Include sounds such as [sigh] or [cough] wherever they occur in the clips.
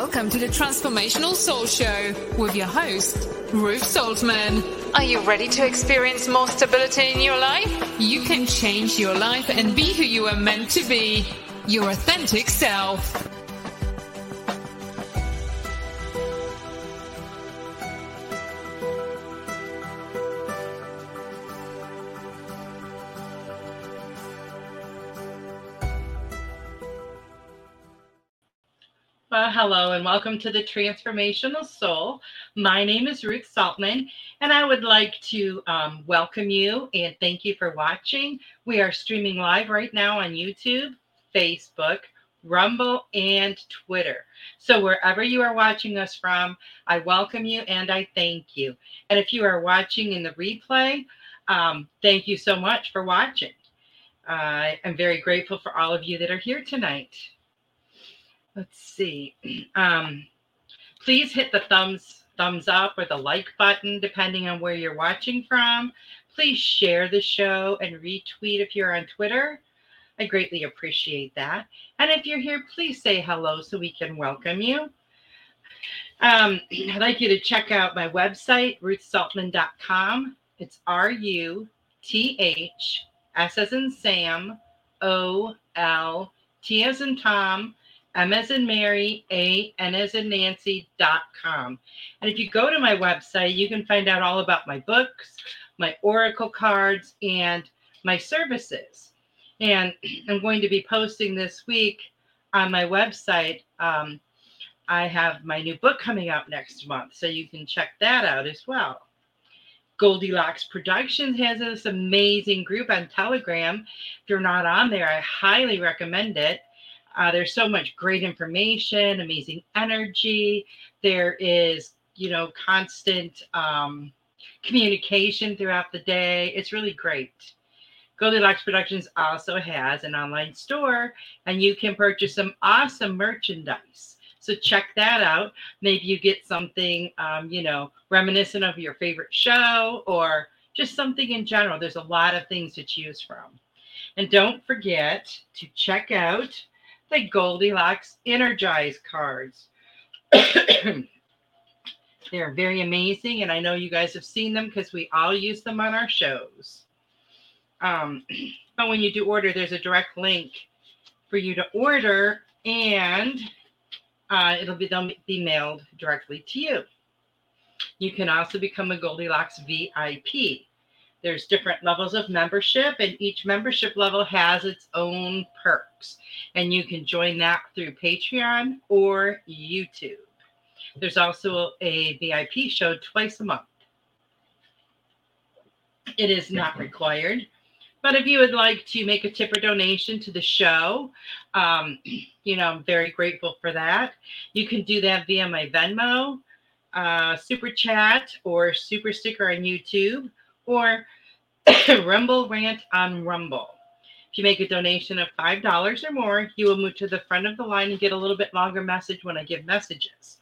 Welcome to the Transformational Soul Show with your host, Ruth Soltman. Are you ready to experience more stability in your life? You can change your life and be who you are meant to be, your authentic self. Hello and welcome to the Transformational Soul. My name is Ruth Soltman, and I would like to um, welcome you and thank you for watching. We are streaming live right now on YouTube, Facebook, Rumble, and Twitter. So, wherever you are watching us from, I welcome you and I thank you. And if you are watching in the replay, um, thank you so much for watching. Uh, I'm very grateful for all of you that are here tonight let's see. [clears throat] Um, please hit the thumbs thumbs up or the like button depending on where you're watching from. Please share the show and retweet if you're on Twitter. I greatly appreciate that. And if you're here, please say hello so we can welcome you. Um, [clears throat] I'd like you to check out my website, ruthsoltman.com. It's R U T H S as in Sam, O L T as in Tom, M as in Mary, A, N as in com. And if you go to my website, you can find out all about my books, my Oracle cards, and my services. And [clears throat] I'm going to be posting this week on my website. Um, I have my new book coming out next month, so you can check that out as well. Goldylocks Productions has this amazing group on Telegram. If you're not on there, I highly recommend it. Uh, there's so much great information, amazing energy. There is, you know, constant um, communication throughout the day. It's really great. Goldylocks Productions also has an online store, and you can purchase some awesome merchandise. So check that out. Maybe you get something, um, you know, reminiscent of your favorite show or just something in general. There's a lot of things to choose from. And don't forget to check out the Goldylocks Energize cards. [coughs] They're very amazing, and I know you guys have seen them because we all use them on our shows. Um, [clears throat] but when you do order, there's a direct link for you to order, and uh, it'll be they'll be mailed directly to you. You can also become a Goldylocks VIP. There's different levels of membership, and each membership level has its own perks. And you can join that through Patreon or YouTube. There's also a VIP show twice a month. It is not required. But if you would like to make a tip or donation to the show, um, [clears throat] you know, I'm very grateful for that. You can do that via my Venmo, uh, Super Chat, or Super Sticker on YouTube, or [coughs] Rumble Rant on Rumble. If you make a donation of $5 or more, you will move to the front of the line and get a little bit longer message when I give messages.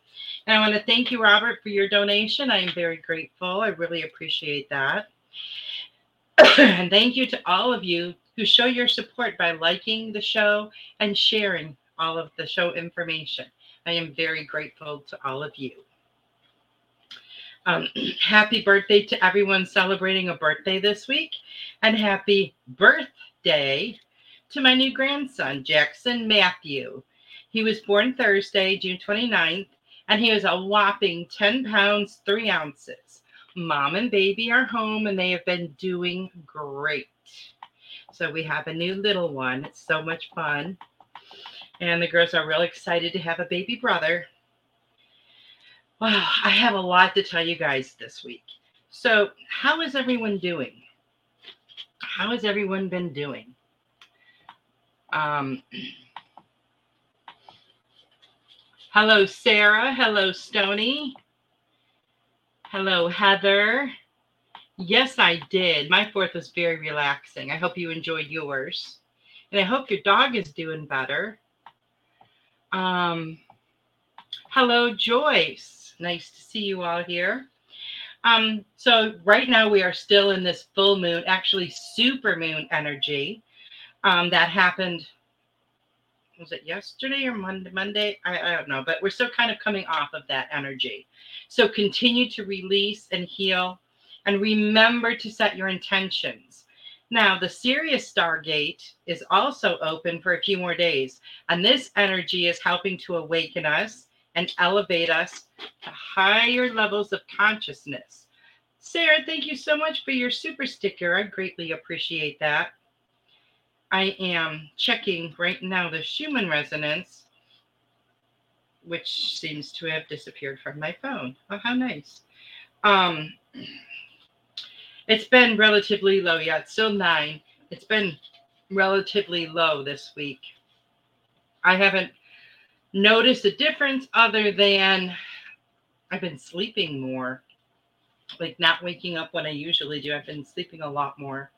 And I want to thank you, Robert, for your donation. I am very grateful. I really appreciate that. [coughs] and thank you to all of you who show your support by liking the show and sharing all of the show information. I am very grateful to all of you. Um, [clears throat] happy birthday to everyone celebrating a birthday this week, and happy birthday to my new grandson, Jackson Matthew. He was born Thursday, June 29th, and he was a whopping 10 pounds, 3 ounces. Mom and baby are home, and they have been doing great. So we have a new little one. It's so much fun. And the girls are real excited to have a baby brother. Wow, I have a lot to tell you guys this week. So, how is everyone doing? How has everyone been doing? Um, hello, Sarah. Hello, Stony. Hello, Heather. Yes, I did. My fourth was very relaxing. I hope you enjoyed yours. And I hope your dog is doing better. Um, hello, Joyce. Nice to see you all here. Um, so right now we are still in this full moon, actually super moon energy. Um, that happened. Was it yesterday or Monday? Monday? I, I don't know, but we're still kind of coming off of that energy. So continue to release and heal and remember to set your intentions. Now, the Sirius Stargate is also open for a few more days, and this energy is helping to awaken us and elevate us to higher levels of consciousness. Sarah, thank you so much for your super sticker. I greatly appreciate that. I am checking right now the Schumann resonance, which seems to have disappeared from my phone. Oh, how nice. Um, it's been relatively low. Yeah, it's still nine. It's been relatively low this week. I haven't noticed a difference other than I've been sleeping more, like not waking up when I usually do. I've been sleeping a lot more.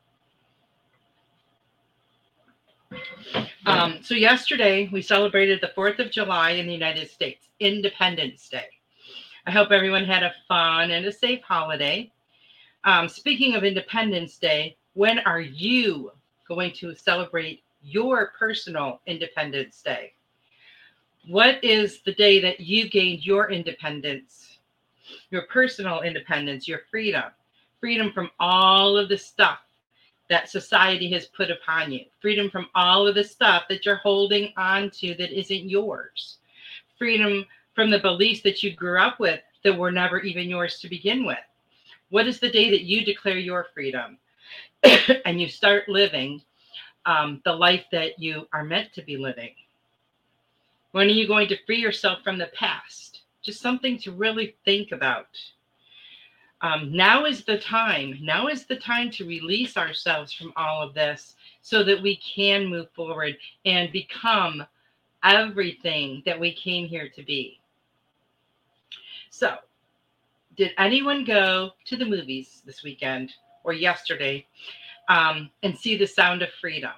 Um, so, yesterday we celebrated the 4th of July in the United States, Independence Day. I hope everyone had a fun and a safe holiday. Um, speaking of Independence Day, when are you going to celebrate your personal Independence Day? What is the day that you gained your independence, your personal independence, your freedom, freedom from all of the stuff that society has put upon you, freedom from all of the stuff that you're holding on to that isn't yours, freedom from the beliefs that you grew up with that were never even yours to begin with? What is the day that you declare your freedom [coughs] and you start living um, the life that you are meant to be living? When are you going to free yourself from the past? Just something to really think about. Um, now is the time. Now is the time to release ourselves from all of this so that we can move forward and become everything that we came here to be. So, did anyone go to the movies this weekend or yesterday um, and see The Sound of Freedom?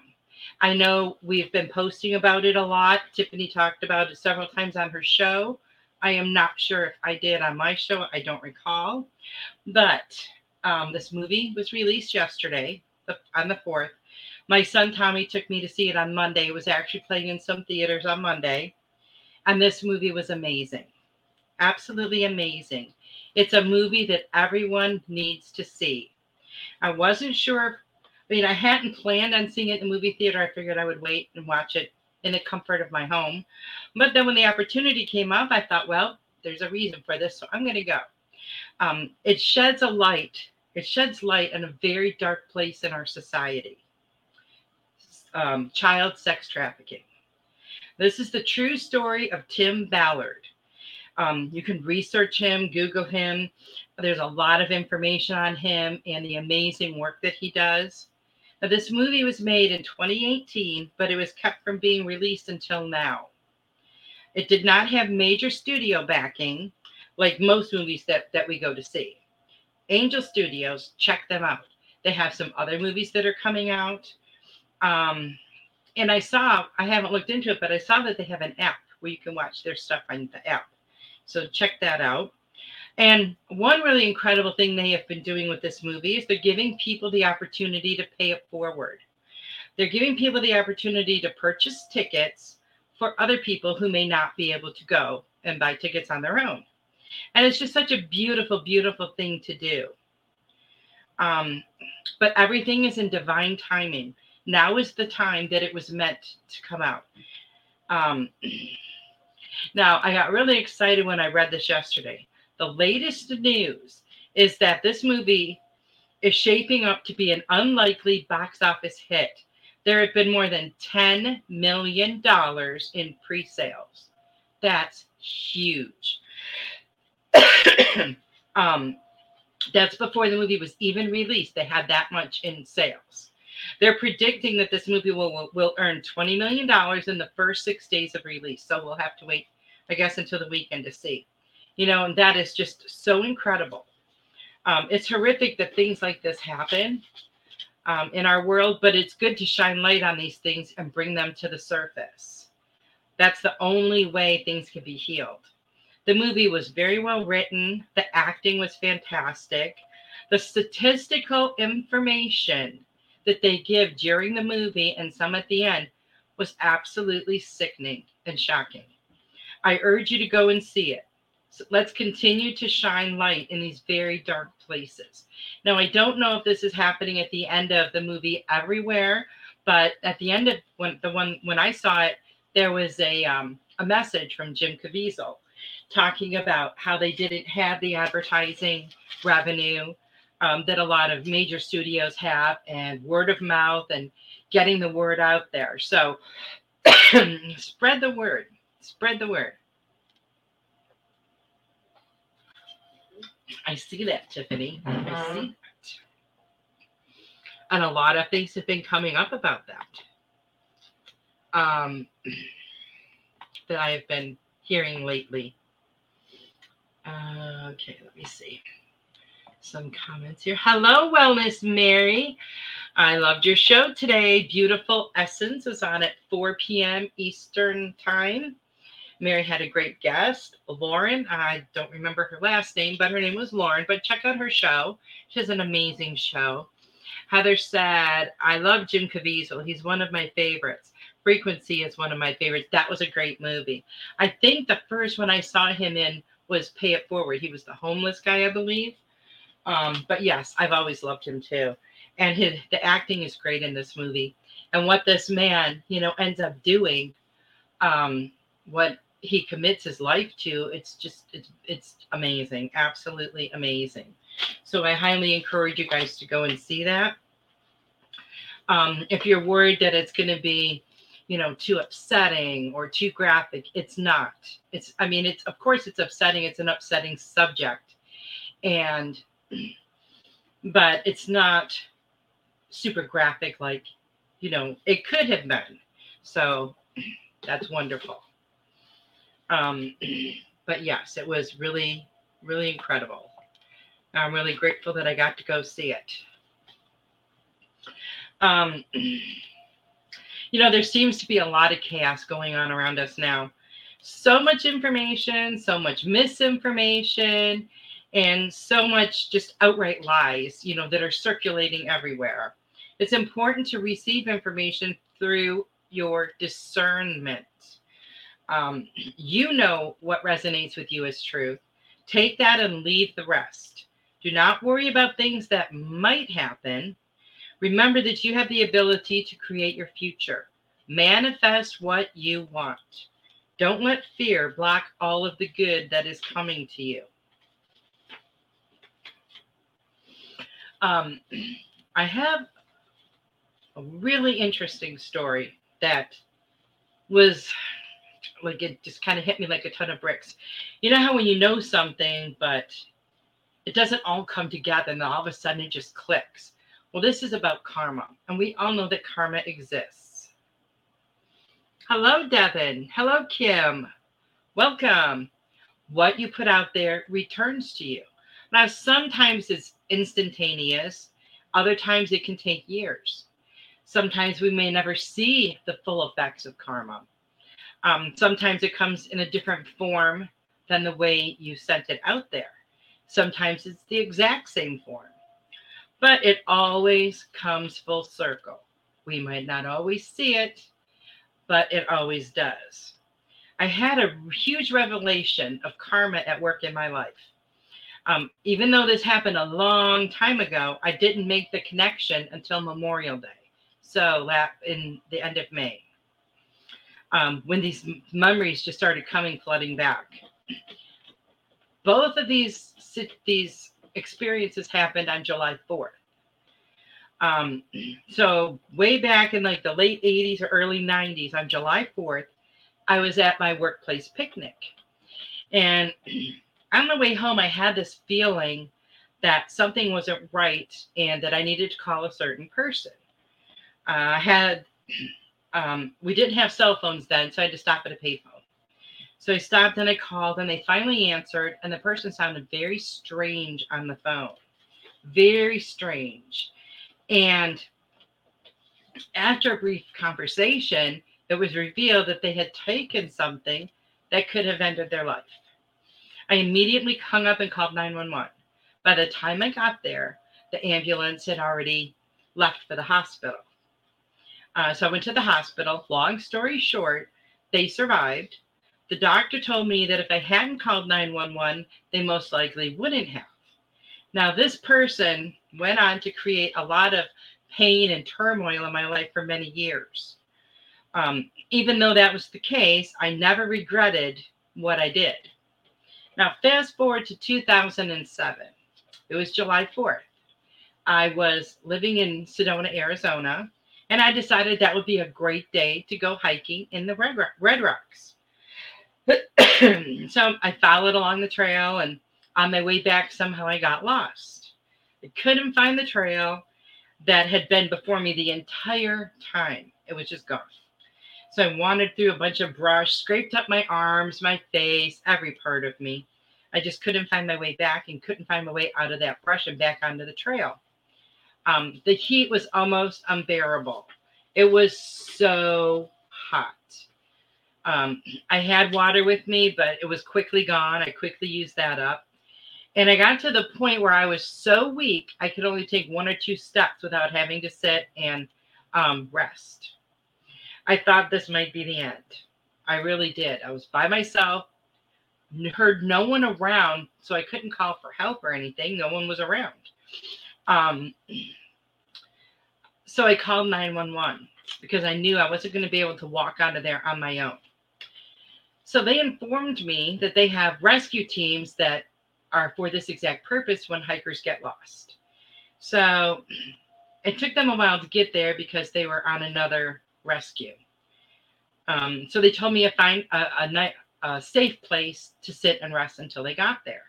I know we've been posting about it a lot. Tiffany talked about it several times on her show. I am not sure if I did on my show. I don't recall. But um, this movie was released yesterday on the 4th. My son Tommy took me to see it on Monday. It was actually playing in some theaters on Monday. And this movie was amazing. Absolutely amazing. It's a movie that everyone needs to see. I wasn't sure. I mean, I hadn't planned on seeing it in the movie theater. I figured I would wait and watch it in the comfort of my home. But then when the opportunity came up, I thought, well, there's a reason for this, so I'm going to go. Um, it sheds a light. It sheds light on a very dark place in our society. Um, child sex trafficking. This is the true story of Tim Ballard. Um, you can research him, Google him. There's a lot of information on him and the amazing work that he does. Now, this movie was made in 2018, but it was kept from being released until now. It did not have major studio backing like most movies that, that we go to see. Angel Studios, check them out. They have some other movies that are coming out. Um, and I saw, I haven't looked into it, but I saw that they have an app where you can watch their stuff on the app. So check that out. And one really incredible thing they have been doing with this movie is they're giving people the opportunity to pay it forward. They're giving people the opportunity to purchase tickets for other people who may not be able to go and buy tickets on their own. And it's just such a beautiful, beautiful thing to do. Um, but everything is in divine timing. Now is the time that it was meant to come out. Um, [clears throat] now, I got really excited when I read this yesterday. The latest news is that this movie is shaping up to be an unlikely box office hit. There have been more than $10 million in pre sales. That's huge. [coughs] um, that's before the movie was even released. They had that much in sales. They're predicting that this movie will, will, will earn $20 million in the first six days of release. So we'll have to wait, I guess, until the weekend to see. You know, and that is just so incredible. Um, it's horrific that things like this happen um, in our world, but it's good to shine light on these things and bring them to the surface. That's the only way things can be healed. The movie was very well written, the acting was fantastic. The statistical information that they give during the movie and some at the end was absolutely sickening and shocking. I urge you to go and see it. So let's continue to shine light in these very dark places. Now, I don't know if this is happening at the end of the movie everywhere, but at the end of when the one when I saw it, there was a um, a message from Jim Caviezel talking about how they didn't have the advertising revenue um, that a lot of major studios have, and word of mouth and getting the word out there. So [coughs] spread the word. Spread the word. I see that, Tiffany. I Mhm. see that. And a lot of things have been coming up about that. Um, [clears throat] that I have been hearing lately. Uh, okay, let me see. Some comments here. Hello, Wellness Mary. I loved your show today. Beautiful Essence was on at 4 p.m. Eastern Time. Mary had a great guest, Lauren. I don't remember her last name, but her name was Lauren. But check out her show. She has an amazing show. Heather said, I love Jim Caviezel. He's one of my favorites. Frequency is one of my favorites. That was a great movie. I think the first one I saw him in was Pay It Forward. He was the homeless guy, I believe. Um, but yes, I've always loved him too. And his the acting is great in this movie. And what this man, you know, ends up doing, um, what he commits his life to, it's just it's it's amazing, absolutely amazing. So I highly encourage you guys to go and see that. Um, if you're worried that it's going to be, you know, too upsetting or too graphic, it's not. It's I mean, it's of course it's upsetting. It's an upsetting subject, and [clears throat] but it's not super graphic like you know it could have been. So [clears throat] that's wonderful. Um, [clears throat] but yes, it was really, really incredible. I'm really grateful that I got to go see it. Um, [clears throat] you know, there seems to be a lot of chaos going on around us now. So much information, so much misinformation, and so much just outright lies, you know, that are circulating everywhere. It's important to receive information through your discernment. Um, you know what resonates with you as truth. Take that and leave the rest. Do not worry about things that might happen. Remember that you have the ability to create your future. Manifest what you want. Don't let fear block all of the good that is coming to you. Um, [clears throat] I have a really interesting story that was like it just kind of hit me like a ton of bricks. You know how when you know something, but it doesn't all come together and all of a sudden it just clicks. Well, this is about karma, and we all know that karma exists. Hello, Devin. Hello, Kim. Welcome. What you put out there returns to you. Now, sometimes it's instantaneous, other times it can take years. Sometimes we may never see the full effects of karma. Um, sometimes it comes in a different form than the way you sent it out there. Sometimes it's the exact same form, but it always comes full circle. We might not always see it, but it always does. I had a huge revelation of karma at work in my life. Um, even though this happened a long time ago, I didn't make the connection until Memorial Day. So in the end of May, um, when these memories just started coming flooding back. Both of these these experiences happened on July 4th. Um, [clears throat] so way back in like the late 80s or early 90s on July 4th, I was at my workplace picnic. And [clears throat] on the way home, I had this feeling that something wasn't right and that I needed to call a certain person. Uh, I had, [clears throat] um, we didn't have cell phones then, so I had to stop at a payphone. So I stopped and I called, and they finally answered, and the person sounded very strange on the phone. Very strange. And after a brief conversation, it was revealed that they had taken something that could have ended their life. I immediately hung up and called 911. By the time I got there, the ambulance had already left for the hospital. Uh, so I went to the hospital. Long story short, they survived. The doctor told me that if I hadn't called 911, they most likely wouldn't have. Now, this person went on to create a lot of pain and turmoil in my life for many years. Um, even though that was the case, I never regretted what I did. Now, fast forward to 2007. It was July 4th. I was living in Sedona, Arizona, and I decided that would be a great day to go hiking in the Red, Red Rocks. [clears throat] so I followed along the trail, and on my way back, somehow I got lost. I couldn't find the trail that had been before me the entire time. It was just gone. So I wandered through a bunch of brush, scraped up my arms, my face, every part of me. I just couldn't find my way back and couldn't find my way out of that brush and back onto the trail. Um, the heat was almost unbearable. It was so hot. Um, I had water with me, but it was quickly gone. I quickly used that up. And I got to the point where I was so weak, I could only take one or two steps without having to sit and um, rest. I thought this might be the end. I really did. I was by myself, heard no one around, so I couldn't call for help or anything. No one was around. Um, so I called 911 because I knew I wasn't going to be able to walk out of there on my own. So they informed me that they have rescue teams that are for this exact purpose when hikers get lost. So it took them a while to get there because they were on another rescue. Um, so they told me to find a, a, a, safe place to sit and rest until they got there.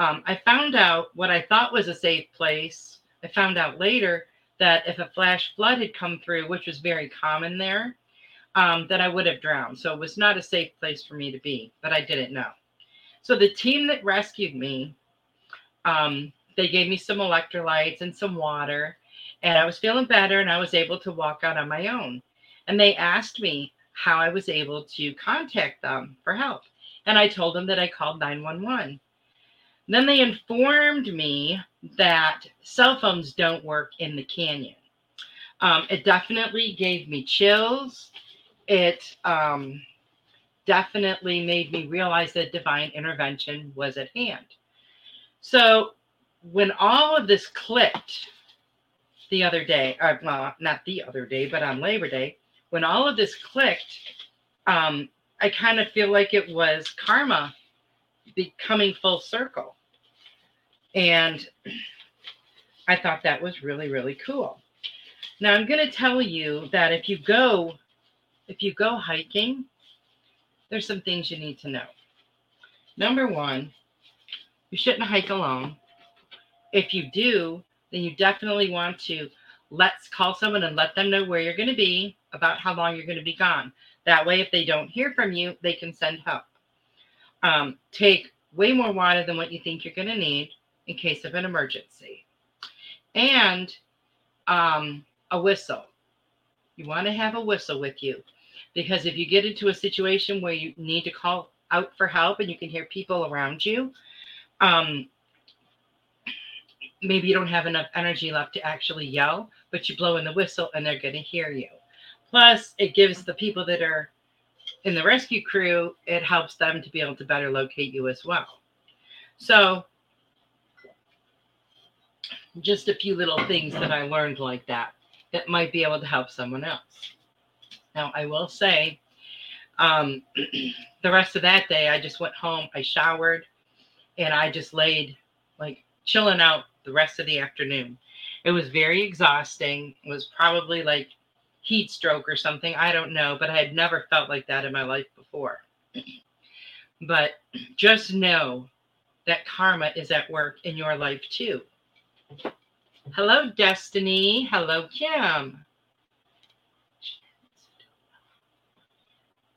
Um, I found out what I thought was a safe place. I found out later that if a flash flood had come through, which was very common there, um, that I would have drowned. So it was not a safe place for me to be, but I didn't know. So the team that rescued me, um, they gave me some electrolytes and some water and I was feeling better and I was able to walk out on my own. And they asked me how I was able to contact them for help. And I told them that I called 911. Then they informed me that cell phones don't work in the canyon. Um, it definitely gave me chills. It um, definitely made me realize that divine intervention was at hand. So when all of this clicked, the other day, or uh, well, not the other day, but on Labor Day, when all of this clicked, um, I kind of feel like it was karma becoming full circle. And I thought that was really, really cool. Now I'm going to tell you that if you go, if you go hiking, there's some things you need to know. Number one, you shouldn't hike alone. If you do, then you definitely want to let's call someone and let them know where you're going to be, about how long you're going to be gone. That way, if they don't hear from you, they can send help. Um, take way more water than what you think you're going to need in case of an emergency. And um, a whistle. You want to have a whistle with you because if you get into a situation where you need to call out for help and you can hear people around you, um, maybe you don't have enough energy left to actually yell, but you blow in the whistle and they're going to hear you. Plus, it gives the people that are in the rescue crew, it helps them to be able to better locate you as well. So, just a few little things that I learned like that that might be able to help someone else. Now, I will say, um, [clears throat] the rest of that day, I just went home, I showered, and I just laid like chilling out the rest of the afternoon. It was very exhausting. It was probably like heat stroke or something. I don't know, but I had never felt like that in my life before. [clears throat] but just know that karma is at work in your life too. Hello, Destiny. Hello, Kim.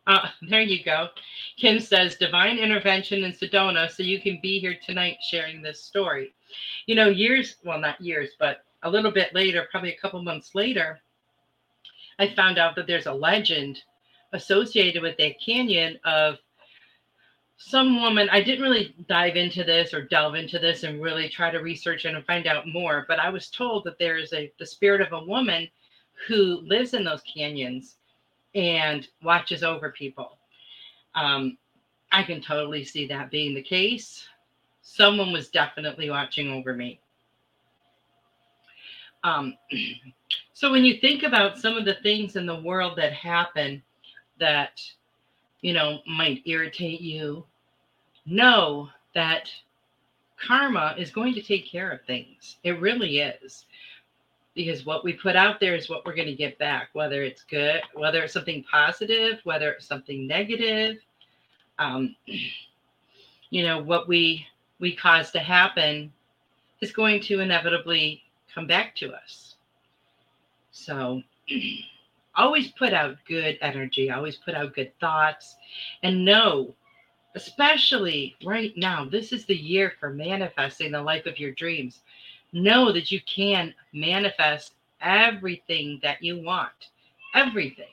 Uh, there you go. Kim says divine intervention in Sedona so you can be here tonight sharing this story. You know, years, well, not years, but a little bit later, probably a couple months later, I found out that there's a legend associated with that canyon of some woman. I didn't really dive into this or delve into this and really try to research and find out more, but I was told that there is a the spirit of a woman who lives in those canyons and watches over people. Um, I can totally see that being the case. Someone was definitely watching over me. Um, [clears throat] so when you think about some of the things in the world that happen that you know might irritate you, know that karma is going to take care of things. It really is because what we put out there is what we're going to get back, whether it's good, whether it's something positive, whether it's something negative. Um, you know, what we we cause to happen is going to inevitably come back to us. So [clears throat] always put out good energy, always put out good thoughts, and know, especially right now, this is the year for manifesting the life of your dreams know that you can manifest everything that you want. Everything.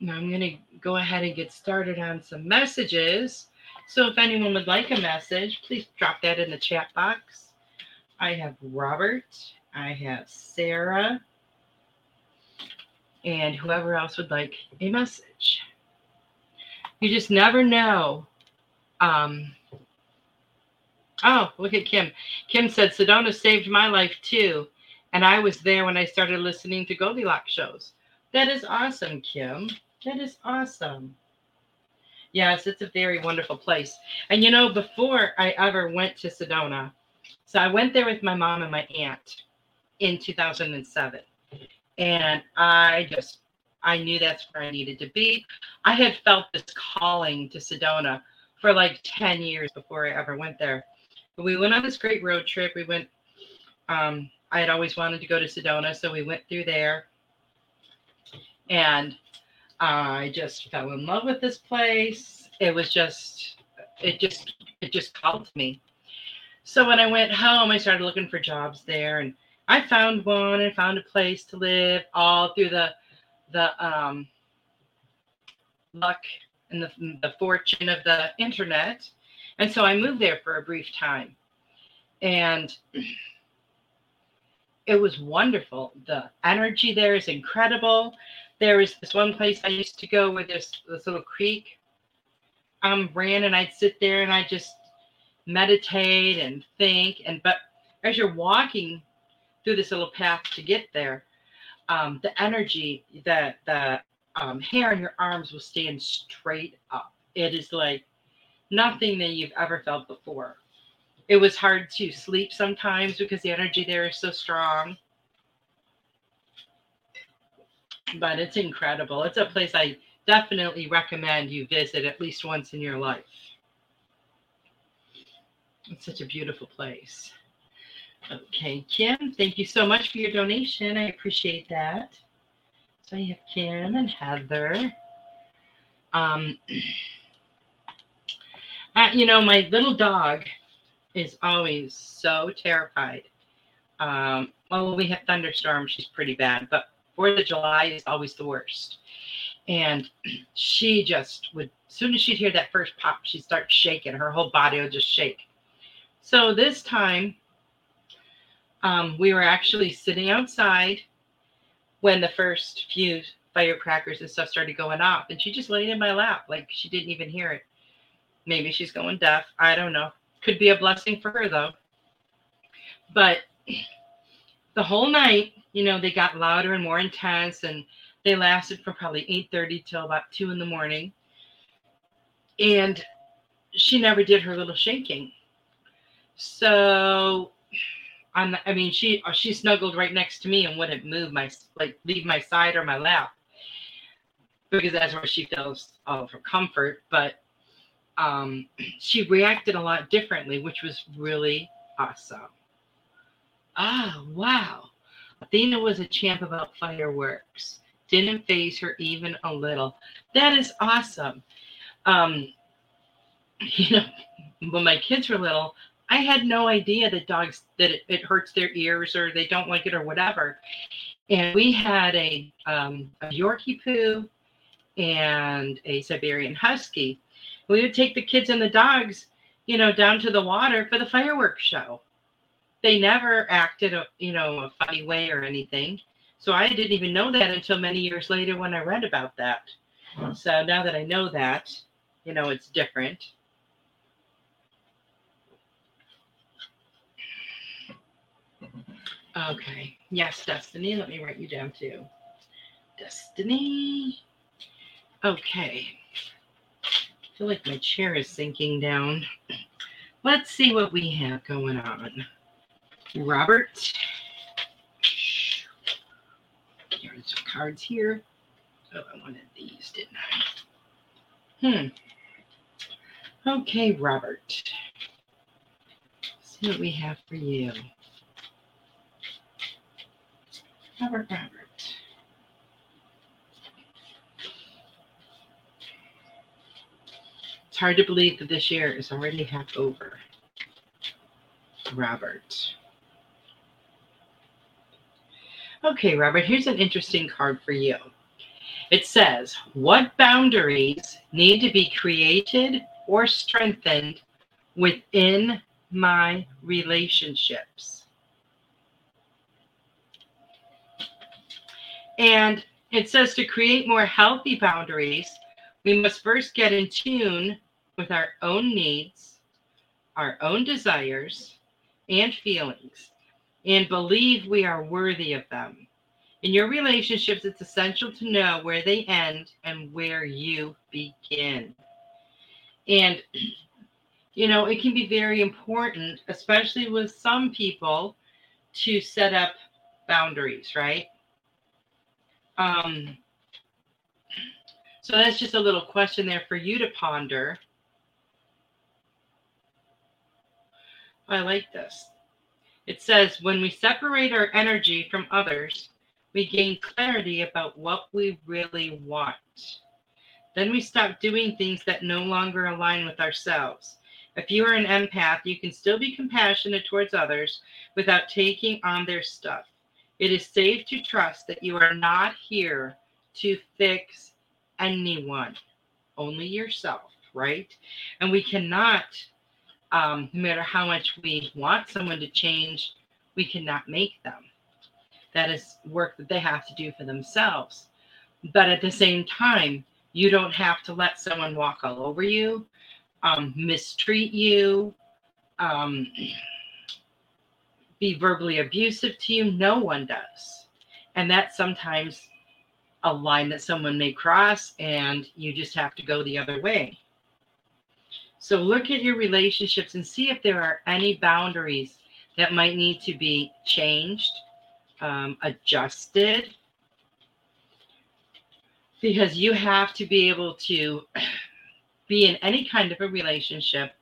Now I'm going to go ahead and get started on some messages. So if anyone would like a message, please drop that in the chat box. I have Robert, I have Sarah, and whoever else would like a message. You just never know um, Oh, look at Kim. Kim said Sedona saved my life too. And I was there when I started listening to Goldylocks shows. That is awesome, Kim. That is awesome. Yes, it's a very wonderful place. And you know, before I ever went to Sedona, so I went there with my mom and my aunt in 2007. And I just, I knew that's where I needed to be. I had felt this calling to Sedona for like 10 years before I ever went there. But we went on this great road trip. We went, um, I had always wanted to go to Sedona, so we went through there. And I just fell in love with this place. It was just, it just, it just called to me. So when I went home, I started looking for jobs there, and I found one and found a place to live all through the, the um, luck and the, the fortune of the internet. And so I moved there for a brief time. And it was wonderful. The energy there is incredible. There is this one place I used to go where there's this little creek I um, ran and I'd sit there and I just meditate and think and but as you're walking through this little path to get there, um, the energy, the the um, hair on your arms will stand straight up. It is like nothing that you've ever felt before. It was hard to sleep sometimes because the energy there is so strong. But it's incredible. It's a place I definitely recommend you visit at least once in your life. It's such a beautiful place. Okay, Kim, thank you so much for your donation. I appreciate that. So you have Kim and Heather. Um, [clears throat] you know, my little dog is always so terrified. Um, well, we have thunderstorms. She's pretty bad, but Fourth of July is always the worst. And [clears throat] she just would, as soon as she'd hear that first pop, she'd start shaking. Her whole body would just shake. So this time, um, we were actually sitting outside when the first few firecrackers and stuff started going off, and she just laid in my lap like she didn't even hear it. Maybe she's going deaf. I don't know. Could be a blessing for her though. But the whole night, you know, they got louder and more intense, and they lasted from probably 8:30 till about two in the morning. And she never did her little shaking. So on I mean she uh, she snuggled right next to me and wouldn't move my like leave my side or my lap because that's where she feels all of her comfort. But um, [clears throat] she reacted a lot differently, which was really awesome. Ah, wow. Athena was a champ about fireworks. Didn't phase her even a little. That is awesome. Um, [laughs] you know, when my kids were little, I had no idea that dogs that it, it, hurts their ears or they don't like it or whatever. And we had a, um, a Yorkie poo and a Siberian Husky. We would take the kids and the dogs, you know, down to the water for the fireworks show. They never acted, a, you know, a funny way or anything. So I didn't even know that until many years later when I read about that. So now that I know that, you know, it's different. Okay. Yes, Destiny. Let me write you down too. Destiny. Okay. I feel like my chair is sinking down. Let's see what we have going on. Robert. Here's some cards here. Oh, I wanted these, didn't I? Hmm. Okay, Robert. Let's see what we have for you. Robert, Robert. It's hard to believe that this year is already half over. Robert. Okay, Robert, here's an interesting card for you. It says, What boundaries need to be created or strengthened within my relationships? And it says to create more healthy boundaries, we must first get in tune with our own needs, our own desires, and feelings, and believe we are worthy of them. In your relationships, it's essential to know where they end and where you begin. And, [clears throat] you know, it can be very important, especially with some people, to set up boundaries, right? Um, so that's just a little question there for you to ponder. I like this. It says, when we separate our energy from others, we gain clarity about what we really want. Then we stop doing things that no longer align with ourselves. If you are an empath, you can still be compassionate towards others without taking on their stuff. It is safe to trust that you are not here to fix anyone, only yourself, right? And we cannot, um, no matter how much we want someone to change, we cannot make them. That is work that they have to do for themselves. But at the same time, you don't have to let someone walk all over you, um, mistreat you, um, be verbally abusive to you. No one does. And that's sometimes a line that someone may cross, and you just have to go the other way. So look at your relationships and see if there are any boundaries that might need to be changed, um, adjusted, because you have to be able to [clears throat] be in any kind of a relationship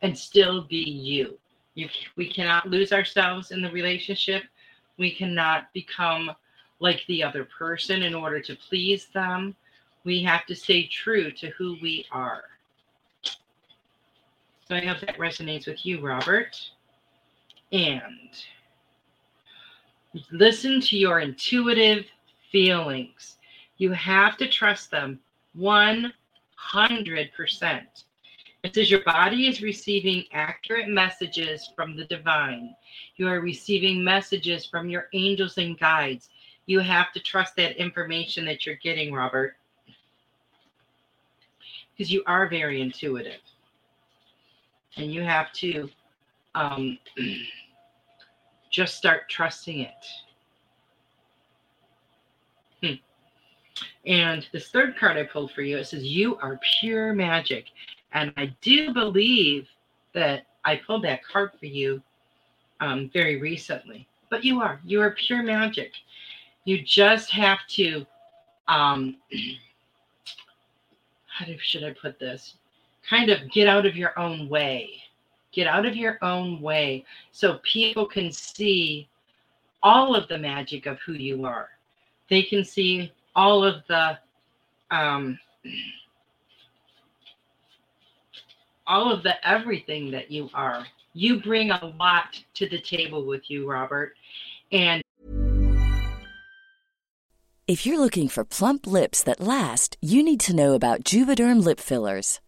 and still be you You, we cannot lose ourselves in the relationship. We cannot become like the other person in order to please them. We have to stay true to who we are. So I hope that resonates with you, Robert. And listen to your intuitive feelings. You have to trust them 100%. It says your body is receiving accurate messages from the divine. You are receiving messages from your angels and guides. You have to trust that information that you're getting, Robert, because you are very intuitive. And you have to um, [clears throat] just start trusting it. Hmm. And this third card I pulled for you, it says, You are pure magic. And I do believe that I pulled that card for you um, very recently. But you are, you are pure magic. You just have to, um, [clears throat] how do, should I put this? Kind of get out of your own way. Get out of your own way so people can see all of the magic of who you are. They can see all of the um, [clears throat] all of the everything that you are. You bring a lot to the table with you, Robert. And if you're looking for plump lips that last, you need to know about Juvederm lip fillers.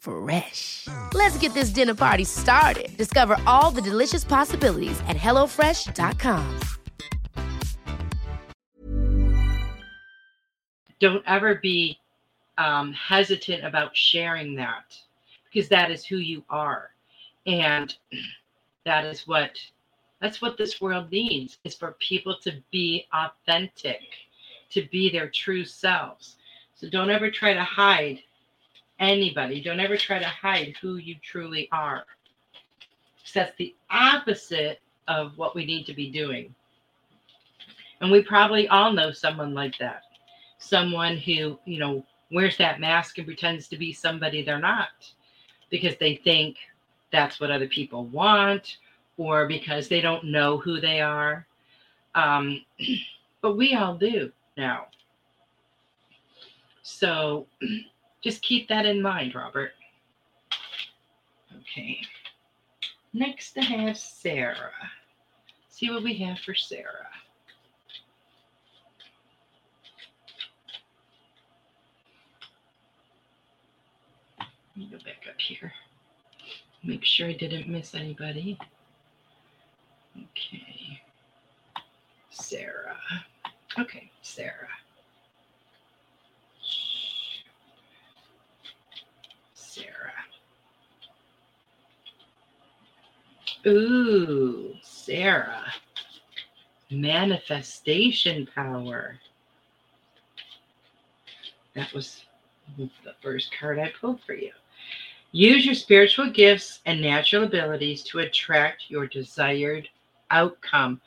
Fresh. Let's get this dinner party started. Discover all the delicious possibilities at hellofresh.com. don't ever be um, hesitant about sharing that because that is who you are. And that is what that's what this world needs is for people to be authentic, to be their true selves. So don't ever try to hide anybody. Don't ever try to hide who you truly are. That's the opposite of what we need to be doing. And we probably all know someone like that. Someone who, you know, wears that mask and pretends to be somebody they're not because they think that's what other people want or because they don't know who they are. Um, [clears throat] but we all do now. So [clears throat] just keep that in mind, Robert. Okay. Next, I have Sarah. See what we have for Sarah. Let me go back up here. Make sure I didn't miss anybody. Okay. Sarah. Okay, Sarah. Ooh, Sarah. Manifestation power. That was the first card I pulled for you. Use your spiritual gifts and natural abilities to attract your desired outcome.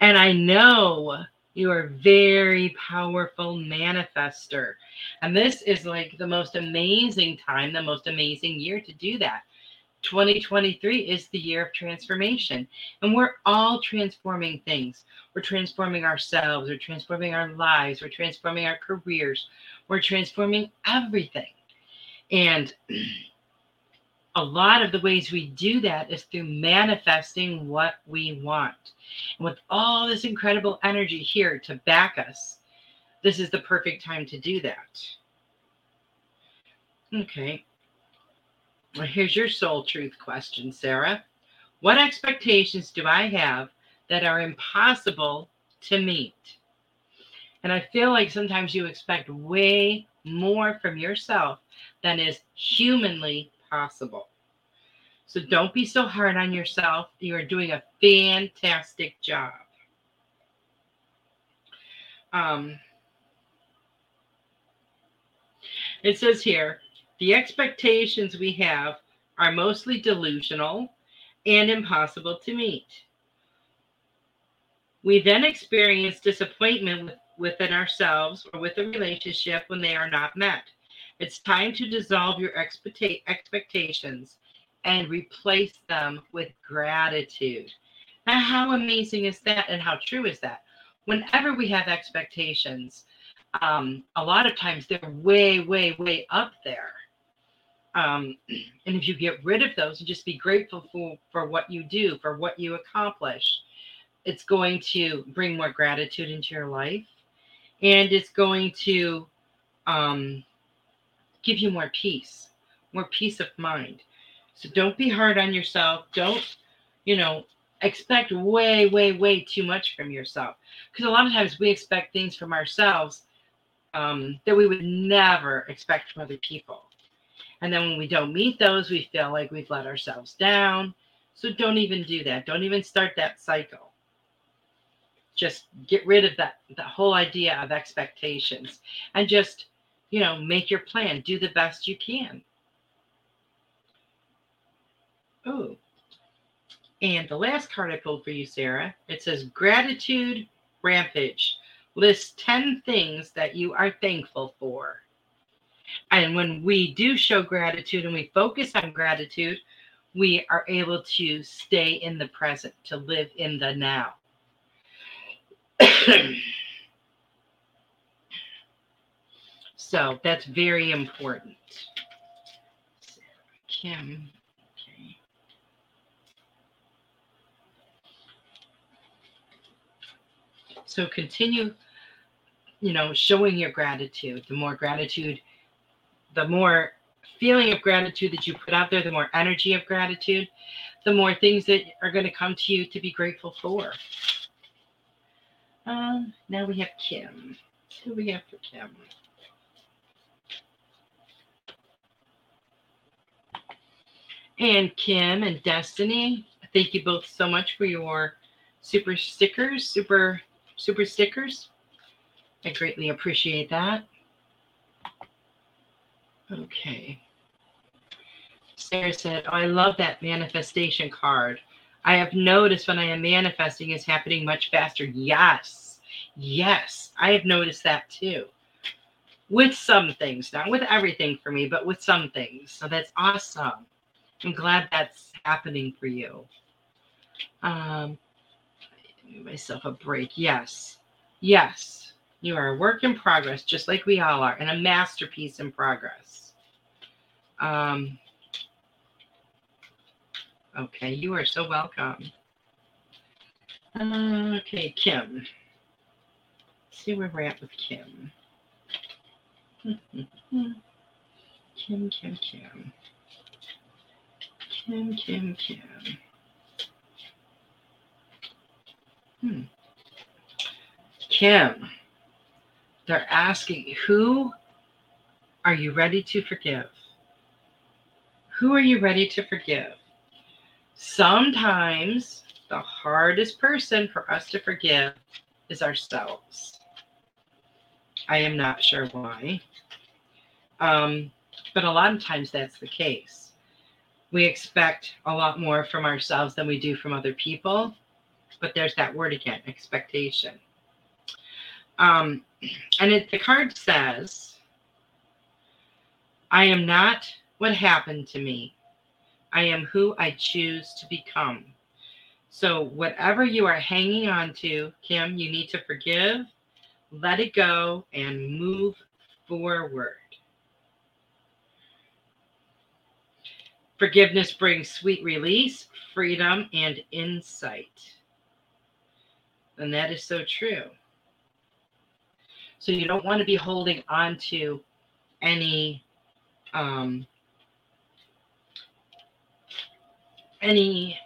And I know You are very powerful manifester. And this is like the most amazing time, the most amazing year to do that. 2023 is the year of transformation. And we're all transforming things. We're transforming ourselves, we're transforming our lives, we're transforming our careers, we're transforming everything. And [clears throat] a lot of the ways we do that is through manifesting what we want. And with all this incredible energy here to back us, this is the perfect time to do that. Okay. Well, here's your soul truth question, Sarah. What expectations do I have that are impossible to meet? And I feel like sometimes you expect way more from yourself than is humanly possible. So don't be so hard on yourself. You are doing a fantastic job. Um, it says here the expectations we have are mostly delusional and impossible to meet. We then experience disappointment within ourselves or with a relationship when they are not met. It's time to dissolve your expectations and replace them with gratitude. Now, how amazing is that? And how true is that? Whenever we have expectations, um, a lot of times they're way, way, way up there. Um, and if you get rid of those and just be grateful for, for what you do, for what you accomplish, it's going to bring more gratitude into your life and it's going to um, give you more peace, more peace of mind. So don't be hard on yourself. Don't, you know, expect way, way, way too much from yourself. Because a lot of times we expect things from ourselves um, that we would never expect from other people. And then when we don't meet those, we feel like we've let ourselves down. So don't even do that. Don't even start that cycle. Just get rid of that the whole idea of expectations and just, you know, make your plan. Do the best you can. Oh. And the last card I pulled for you, Sarah, it says gratitude rampage. List 10 things that you are thankful for. And when we do show gratitude and we focus on gratitude, we are able to stay in the present, to live in the now. [clears throat] so that's very important. Kim. So continue, you know, showing your gratitude. The more gratitude, the more feeling of gratitude that you put out there, the more energy of gratitude, the more things that are going to come to you to be grateful for. Um, now we have Kim. Who we have for Kim? And Kim and Destiny, thank you both so much for your super stickers, super super stickers. I greatly appreciate that. Okay. Sarah said, oh, I love that manifestation card. I have noticed when I am manifesting is happening much faster. Yes. Yes. I have noticed that too. With some things, not with everything for me, but with some things. So that's awesome. I'm glad that's happening for you. Um, give myself a break. Yes. Yes. You are a work in progress, just like we all are, and a masterpiece in progress. Um, okay, you are so welcome. Okay, Kim. Let's see where we're at with Kim. [laughs] Kim, Kim, Kim. Kim, Kim, Kim. Hmm. Kim, they're asking, who are you ready to forgive? Who are you ready to forgive? Sometimes the hardest person for us to forgive is ourselves. I am not sure why. Um, but a lot of times that's the case. We expect a lot more from ourselves than we do from other people. But there's that word again expectation. Um, and it, the card says, I am not what happened to me. I am who I choose to become. So, whatever you are hanging on to, Kim, you need to forgive, let it go, and move forward. Forgiveness brings sweet release, freedom, and insight. And that is so true. So you don't want to be holding on to any um, any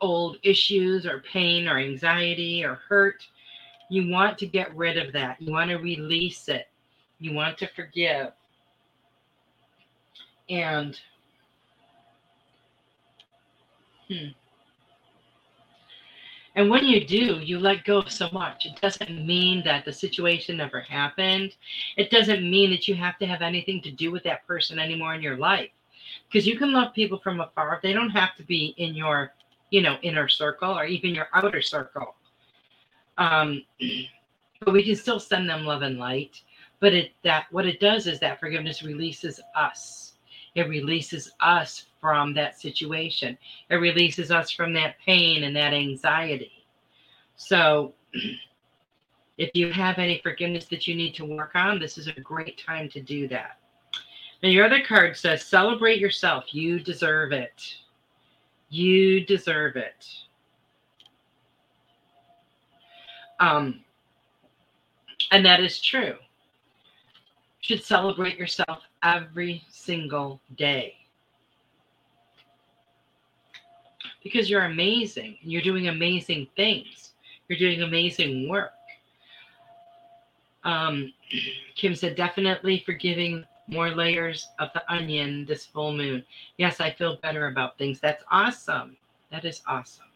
old issues or pain or anxiety or hurt. You want to get rid of that. You want to release it. You want to forgive. And hmm. And when you do, you let go of so much. It doesn't mean that the situation never happened. It doesn't mean that you have to have anything to do with that person anymore in your life. Because you can love people from afar. They don't have to be in your, you know, inner circle or even your outer circle. Um, [clears throat] but we can still send them love and light. But it that what it does is that forgiveness releases us. It releases us from that situation. It releases us from that pain and that anxiety. So, [clears throat] if you have any forgiveness that you need to work on, this is a great time to do that. Now, your other card says, celebrate yourself. You deserve it. You deserve it. Um, and that is true. You should celebrate yourself every single day. Because you're amazing. You're doing amazing things. You're doing amazing work. Um, [clears throat] Kim said, definitely forgiving more layers of the onion this full moon. Yes, I feel better about things. That's awesome. That is awesome.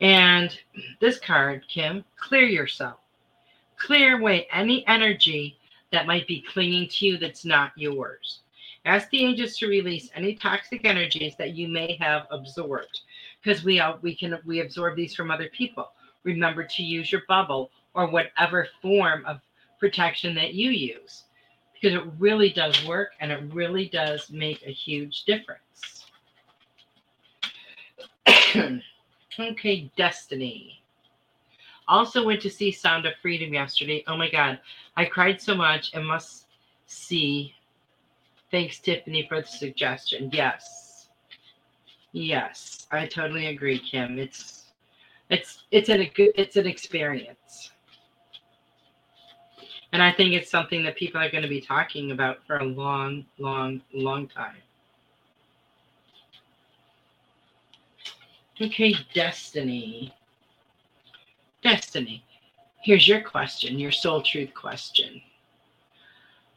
And this card, Kim, clear yourself. Clear away any energy that might be clinging to you that's not yours. Ask the angels to release any toxic energies that you may have absorbed because we uh, we can we absorb these from other people. Remember to use your bubble or whatever form of protection that you use because it really does work and it really does make a huge difference. [coughs] okay, Destiny. Also went to see Sound of Freedom yesterday. Oh my God, I cried so much and must see. Thanks, Tiffany, for the suggestion. Yes. Yes, I totally agree, Kim. It's it's it's an it's an experience. And I think it's something that people are going to be talking about for a long, long, long time. Okay, Destiny. Destiny. Here's your question, your soul truth question.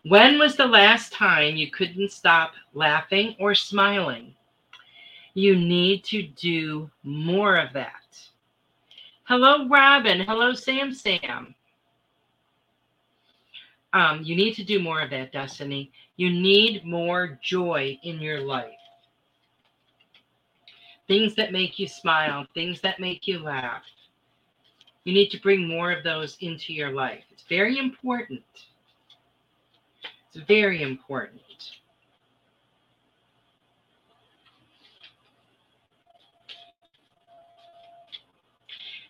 When was the last time you couldn't stop laughing or smiling? You need to do more of that. Hello, Robin. Hello, Sam Sam. Um, you need to do more of that, Destiny. You need more joy in your life. Things that make you smile, things that make you laugh. You need to bring more of those into your life. It's very important. It's very important.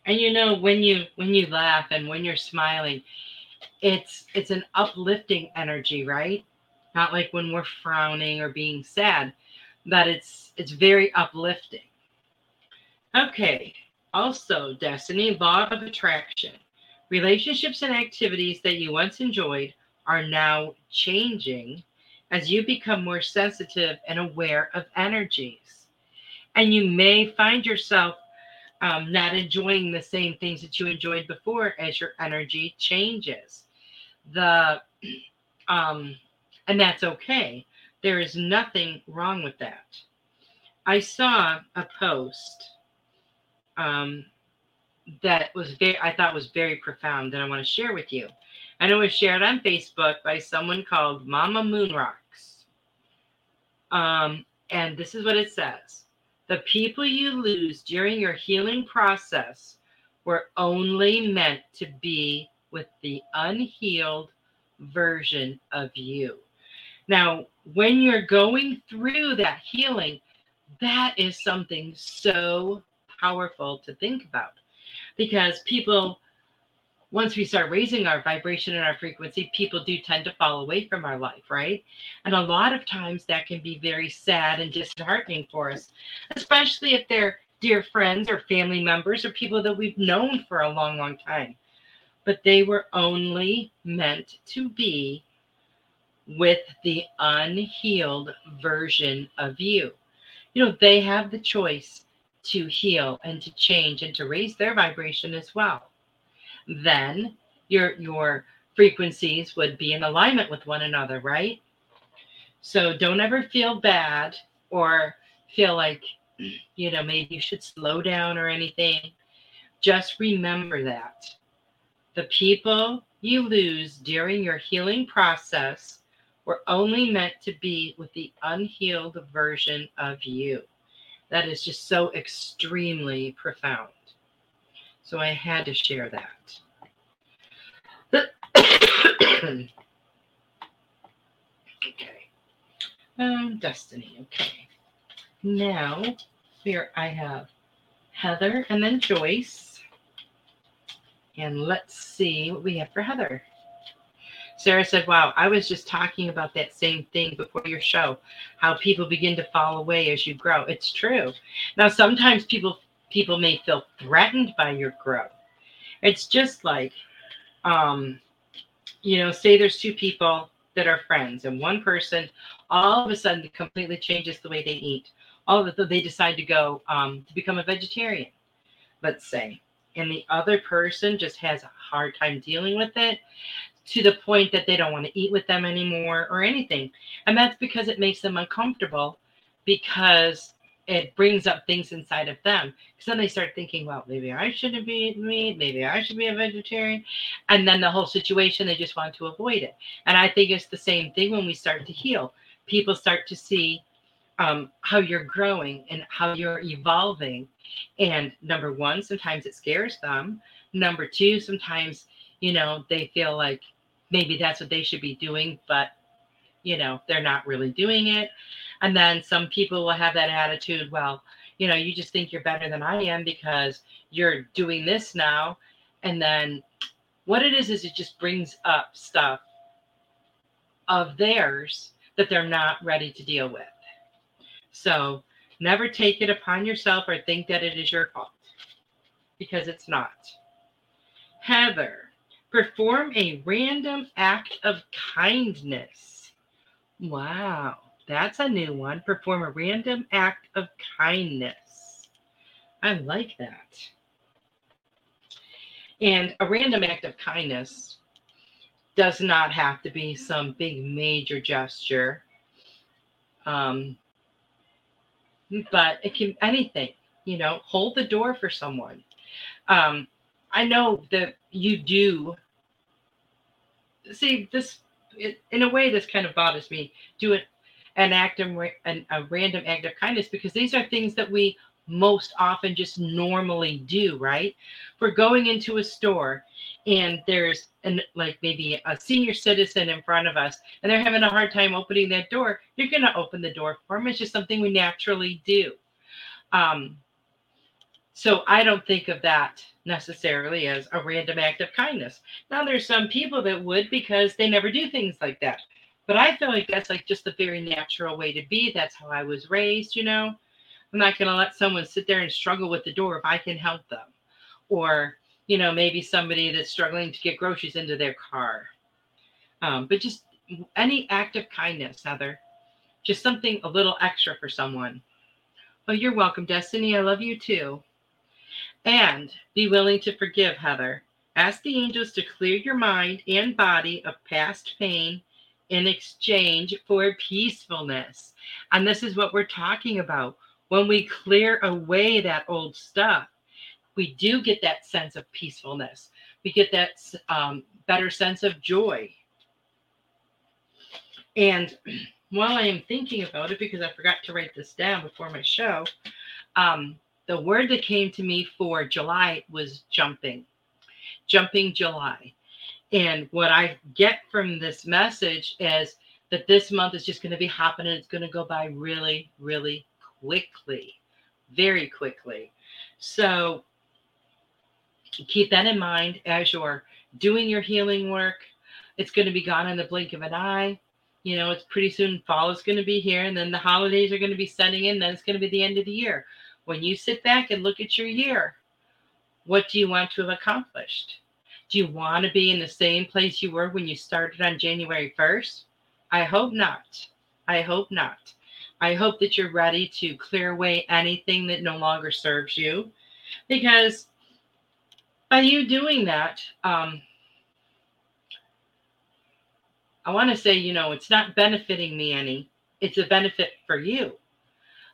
And you know when you when you laugh and when you're smiling it's it's an uplifting energy right? Not like when we're frowning or being sad that it's it's very uplifting. Okay also destiny law of attraction. Relationships and activities that you once enjoyed are now changing as you become more sensitive and aware of energies. And you may find yourself um, not enjoying the same things that you enjoyed before as your energy changes. The [clears throat] um, and that's okay. There is nothing wrong with that. I saw a post um, that was very I thought was very profound that I want to share with you. And it was shared on Facebook by someone called Mama Moonrocks. Um, and this is what it says. The people you lose during your healing process were only meant to be with the unhealed version of you. Now, when you're going through that healing, that is something so powerful to think about because people once we start raising our vibration and our frequency, people do tend to fall away from our life, right? And a lot of times that can be very sad and disheartening for us, especially if they're dear friends or family members or people that we've known for a long, long time. But they were only meant to be with the unhealed version of you. You know, they have the choice to heal and to change and to raise their vibration as well then your your frequencies would be in alignment with one another, right? So don't ever feel bad or feel like you know maybe you should slow down or anything. Just remember that the people you lose during your healing process were only meant to be with the unhealed version of you. That is just so extremely profound. So I had to share that. okay. Um, Destiny. Okay. Now here I have Heather and then Joyce. And let's see what we have for Heather. Sarah said, Wow, I was just talking about that same thing before your show, how people begin to fall away as you grow. It's true. Now, sometimes people people may feel threatened by your growth. It's just like, um, you know, say there's two people that are friends, and one person all of a sudden completely changes the way they eat. All of it, they decide to go um, to become a vegetarian, let's say, and the other person just has a hard time dealing with it to the point that they don't want to eat with them anymore or anything. And that's because it makes them uncomfortable because it brings up things inside of them. Because then they start thinking, well, maybe I shouldn't be eating meat. Maybe I should be a vegetarian. And then the whole situation, they just want to avoid it. And I think it's the same thing when we start to heal. People start to see um, how you're growing and how you're evolving. And number one, sometimes it scares them. Number two, sometimes, you know, they feel like maybe that's what they should be doing, but, you know, they're not really doing it. And then some people will have that attitude, well, you know, you just think you're better than I am because you're doing this now. And then what it is, is it just brings up stuff of theirs that they're not ready to deal with. So never take it upon yourself or think that it is your fault because it's not. Heather, perform a random act of kindness. Wow. That's a new one. Perform a random act of kindness. I like that. And a random act of kindness does not have to be some big major gesture. Um, but it can anything, you know, hold the door for someone. Um, I know that you do see this it, in a way this kind of bothers me. Do it an act of an, a random act of kindness because these are things that we most often just normally do, right? We're going into a store and there's an like maybe a senior citizen in front of us and they're having a hard time opening that door. You're gonna open the door for them. It's just something we naturally do. Um, so I don't think of that necessarily as a random act of kindness. Now there's some people that would because they never do things like that. But I feel like that's like just a very natural way to be. That's how I was raised, you know. I'm not going to let someone sit there and struggle with the door if I can help them. Or, you know, maybe somebody that's struggling to get groceries into their car. Um, but just any act of kindness, Heather. Just something a little extra for someone. Oh, you're welcome, Destiny. I love you too. And be willing to forgive, Heather. Ask the angels to clear your mind and body of past pain in exchange for peacefulness. And this is what we're talking about. When we clear away that old stuff, we do get that sense of peacefulness. We get that um, better sense of joy. And [clears throat] while I am thinking about it, because I forgot to write this down before my show, um, the word that came to me for July was jumping, jumping July. And what I get from this message is that this month is just going to be happening. It's going to go by really, really quickly, very quickly. So keep that in mind as you're doing your healing work. It's going to be gone in the blink of an eye. You know, it's pretty soon fall is going to be here, and then the holidays are going to be setting in. Then it's going to be the end of the year. When you sit back and look at your year, what do you want to have accomplished? Do you want to be in the same place you were when you started on January 1st? I hope not. I hope not. I hope that you're ready to clear away anything that no longer serves you because by you doing that, um, I want to say, you know, it's not benefiting me any, it's a benefit for you.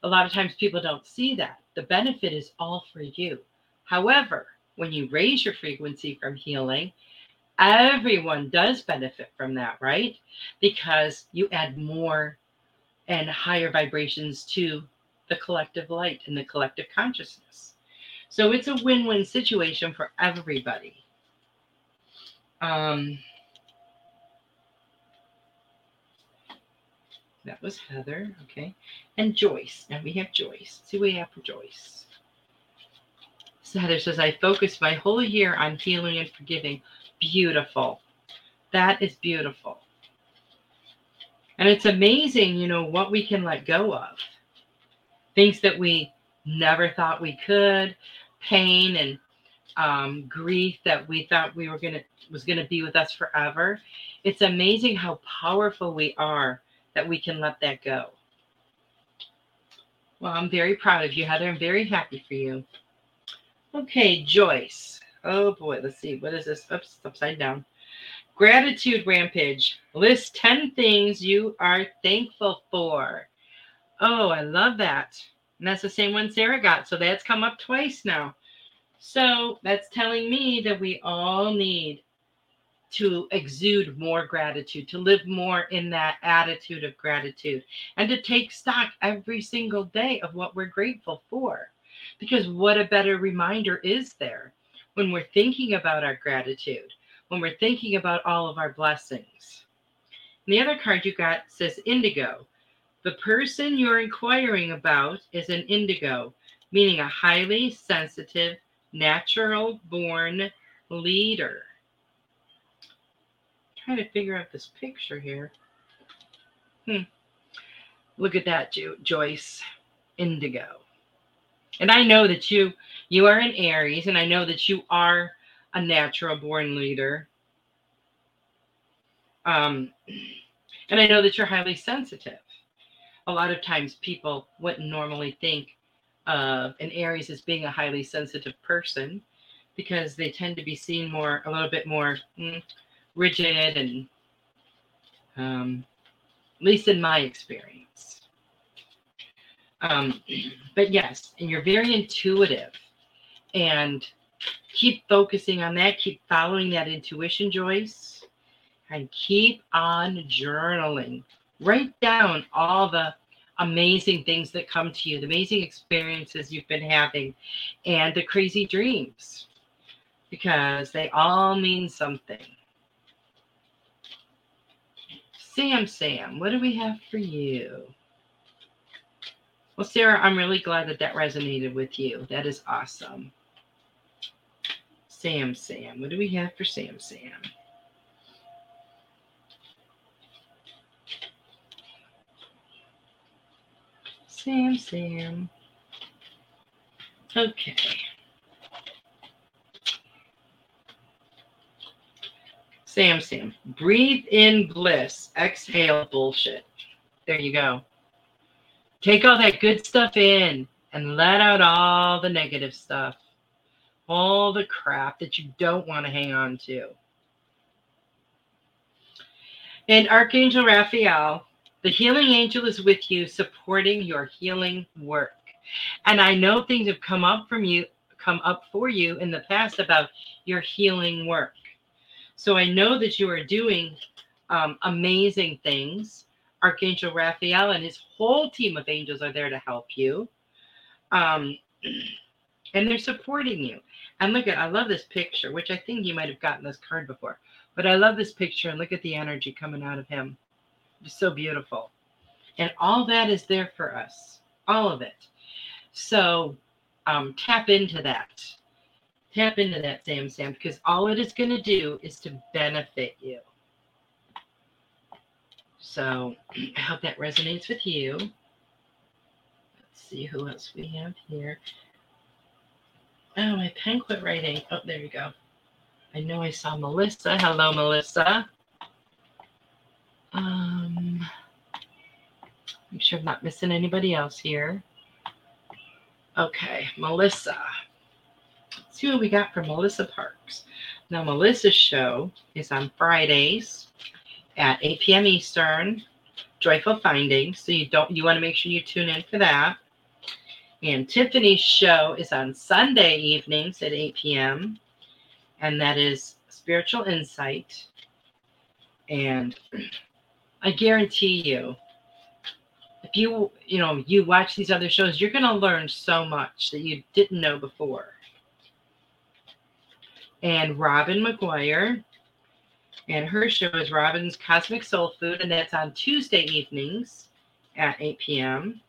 A lot of times people don't see that. The benefit is all for you. However, when you raise your frequency from healing, everyone does benefit from that, right? Because you add more and higher vibrations to the collective light and the collective consciousness. So it's a win win situation for everybody. Um, that was Heather, okay. And Joyce. Now we have Joyce. See we have for Joyce. Heather says, I focus my whole year on healing and forgiving. Beautiful. That is beautiful. And it's amazing, you know, what we can let go of. Things that we never thought we could, pain and um, grief that we thought we were gonna was gonna be with us forever. It's amazing how powerful we are that we can let that go. Well, I'm very proud of you, Heather. I'm very happy for you. Okay, Joyce. Oh boy, let's see. What is this? Oops, upside down. Gratitude Rampage. List 10 things you are thankful for. Oh, I love that. And that's the same one Sarah got. So that's come up twice now. So that's telling me that we all need to exude more gratitude, to live more in that attitude of gratitude, and to take stock every single day of what we're grateful for. Because what a better reminder is there when we're thinking about our gratitude, when we're thinking about all of our blessings? And the other card you got says indigo. The person you're inquiring about is an indigo, meaning a highly sensitive, natural born leader. I'm trying to figure out this picture here. Hmm. Look at that, jo- Joyce. Indigo. And I know that you you are an Aries, and I know that you are a natural born leader. Um, and I know that you're highly sensitive a lot of times people wouldn't normally think of an Aries as being a highly sensitive person because they tend to be seen more, a little bit more mm, rigid and, um, at least in my experience. Um, but yes, and you're very intuitive and keep focusing on that, keep following that intuition, Joyce, and keep on journaling. Write down all the amazing things that come to you, the amazing experiences you've been having, and the crazy dreams, because they all mean something. Sam, Sam, what do we have for you? Well, Sarah, I'm really glad that that resonated with you. That is awesome. Sam, Sam, what do we have for Sam, Sam? Sam, Sam. Okay. Sam, Sam. Breathe in bliss. Exhale bullshit. There you go. Take all that good stuff in and let out all the negative stuff. All the crap that you don't want to hang on to. And Archangel Raphael the healing angel is with you, supporting your healing work. And I know things have come up from you, come up for you in the past about your healing work. So I know that you are doing um, amazing things. Archangel Raphael and his whole team of angels are there to help you. Um, and they're supporting you. And look at, I love this picture, which I think you might have gotten this card before. But I love this picture and look at the energy coming out of him. It's so beautiful. And all that is there for us, all of it. So um, tap into that. Tap into that, Sam Sam, because all it is going to do is to benefit you. So [clears throat] I hope that resonates with you. Let's see who else we have here. Oh, my pen quit writing. Oh, there you go. I know I saw Melissa. Hello, Melissa. Um, I'm sure I'm not missing anybody else here. Okay, Melissa. Let's see what we got for Melissa Parks. Now, Melissa's show is on Fridays at 8 p.m. Eastern. Joyful Findings. So you don't you want to make sure you tune in for that. And Tiffany's show is on Sunday evenings at 8 p.m. And that is Spiritual Insight. And [clears throat] I guarantee you, if you you know you watch these other shows, you're gonna learn so much that you didn't know before. And Robin McGuire, and her show is Robin's Cosmic Soul Food, and that's on Tuesday evenings at 8 p.m.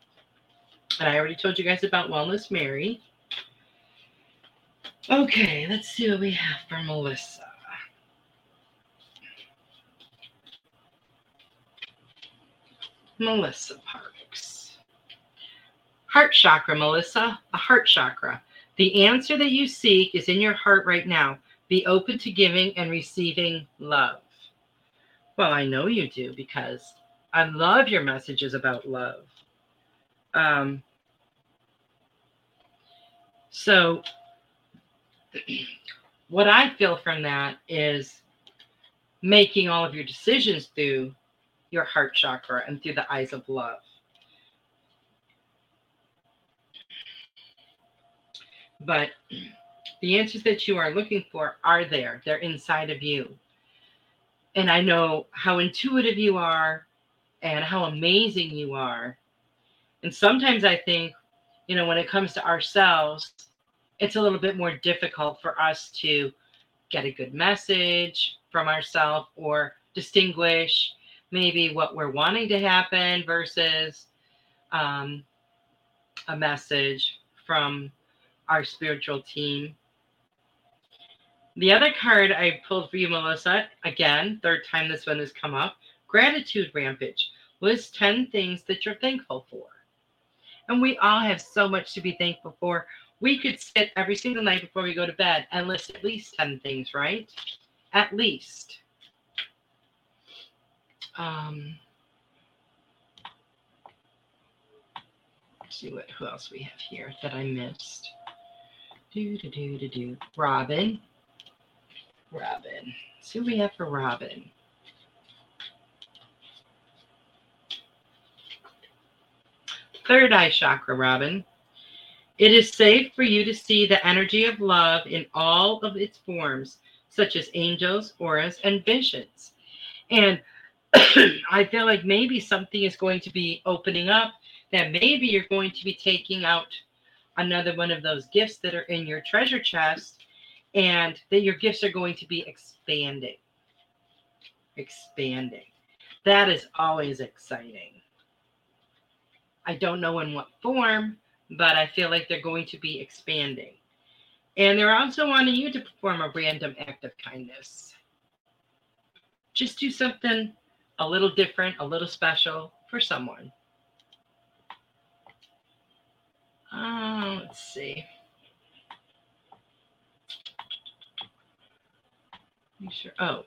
And I already told you guys about Wellness Mary. Okay, let's see what we have for Melissa. Melissa Parks. Heart chakra, Melissa, the heart chakra. The answer that you seek is in your heart right now. Be open to giving and receiving love. Well, I know you do because I love your messages about love. Um, so, [clears throat] what I feel from that is making all of your decisions through your heart chakra and through the eyes of love. But the answers that you are looking for are there, they're inside of you. And I know how intuitive you are and how amazing you are. And sometimes I think, you know, when it comes to ourselves, it's a little bit more difficult for us to get a good message from ourselves or distinguish maybe what we're wanting to happen versus um, a message from our spiritual team. The other card I pulled for you, Melissa, again, third time this one has come up gratitude rampage. List 10 things that you're thankful for. And we all have so much to be thankful for. We could sit every single night before we go to bed and list at least 10 things, right? At least. Um, see what who else we have here that I missed. Do do do do do. Robin. Robin. see what we have for Robin. Third eye chakra, Robin. It is safe for you to see the energy of love in all of its forms, such as angels, auras, and visions. And [clears throat] I feel like maybe something is going to be opening up, that maybe you're going to be taking out another one of those gifts that are in your treasure chest, and that your gifts are going to be expanding. Expanding. That is always exciting. I don't know in what form, but I feel like they're going to be expanding. And they're also wanting you to perform a random act of kindness. Just do something a little different, a little special for someone. Uh, let's see. Sure. Oh,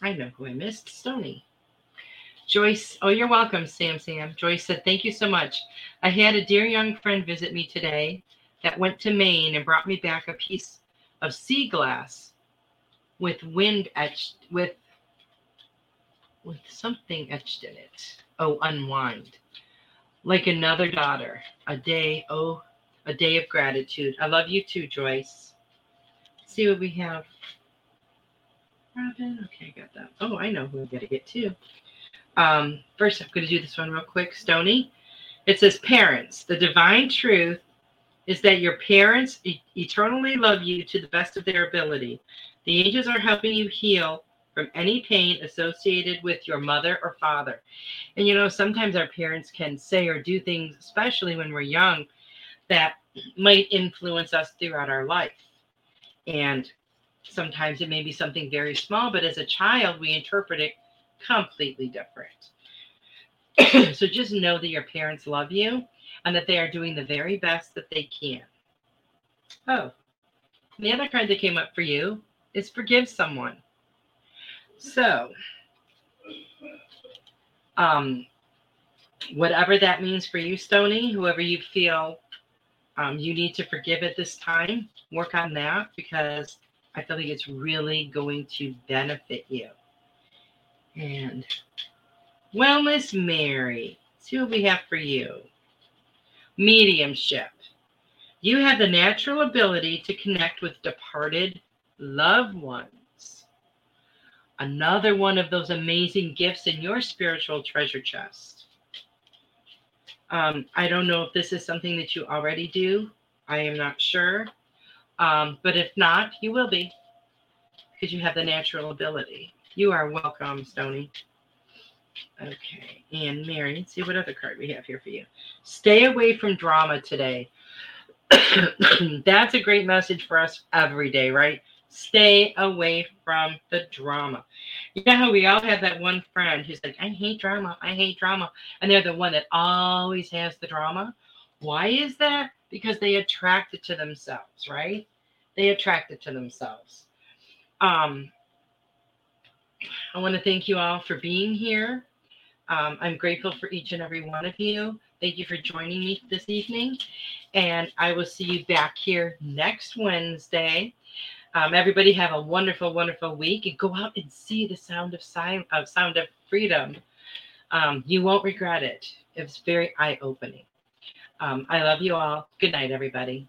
I know who I missed. Stony. Joyce, oh, you're welcome, Sam Sam. Joyce said, Thank you so much. I had a dear young friend visit me today that went to Maine and brought me back a piece of sea glass with wind etched with with something etched in it. Oh, unwind. Like another daughter. A day, oh, a day of gratitude. I love you too, Joyce. See what we have. Robin. Okay, I got that. Oh, I know who I'm gonna get too. Um, first, I'm to do this one real quick. Stony. It says, Parents, the divine truth is that your parents e- eternally love you to the best of their ability. The angels are helping you heal from any pain associated with your mother or father. And you know, sometimes our parents can say or do things, especially when we're young, that might influence us throughout our life. And sometimes it may be something very small, but as a child, we interpret it completely different. [clears throat] so just know that your parents love you and that they are doing the very best that they can. Oh, the other card that came up for you is forgive someone. So, um, whatever that means for you, Stony, whoever you feel um, you need to forgive at this time, work on that because I feel like it's really going to benefit you. And Wellness Mary, see what we have for you. Mediumship. You have the natural ability to connect with departed loved ones. Another one of those amazing gifts in your spiritual treasure chest. Um, I don't know if this is something that you already do. I am not sure. Um, but if not, you will be because you have the natural ability. You are welcome, Stony. Okay, and Mary, let's see what other card we have here for you. Stay away from drama today. [coughs] That's a great message for us every day, right? Stay away from the drama. You know how we all have that one friend who's like, I hate drama, I hate drama. And they're the one that always has the drama. Why is that? Because they attract it to themselves, right? They attract it to themselves. Um, I want to thank you all for being here. Um, I'm grateful for each and every one of you. Thank you for joining me this evening. And I will see you back here next Wednesday. Um, everybody have a wonderful, wonderful week and go out and see the sound of sign of sound of freedom. Um, you won't regret it. It's very eye-opening. Um, I love you all. Good night, everybody.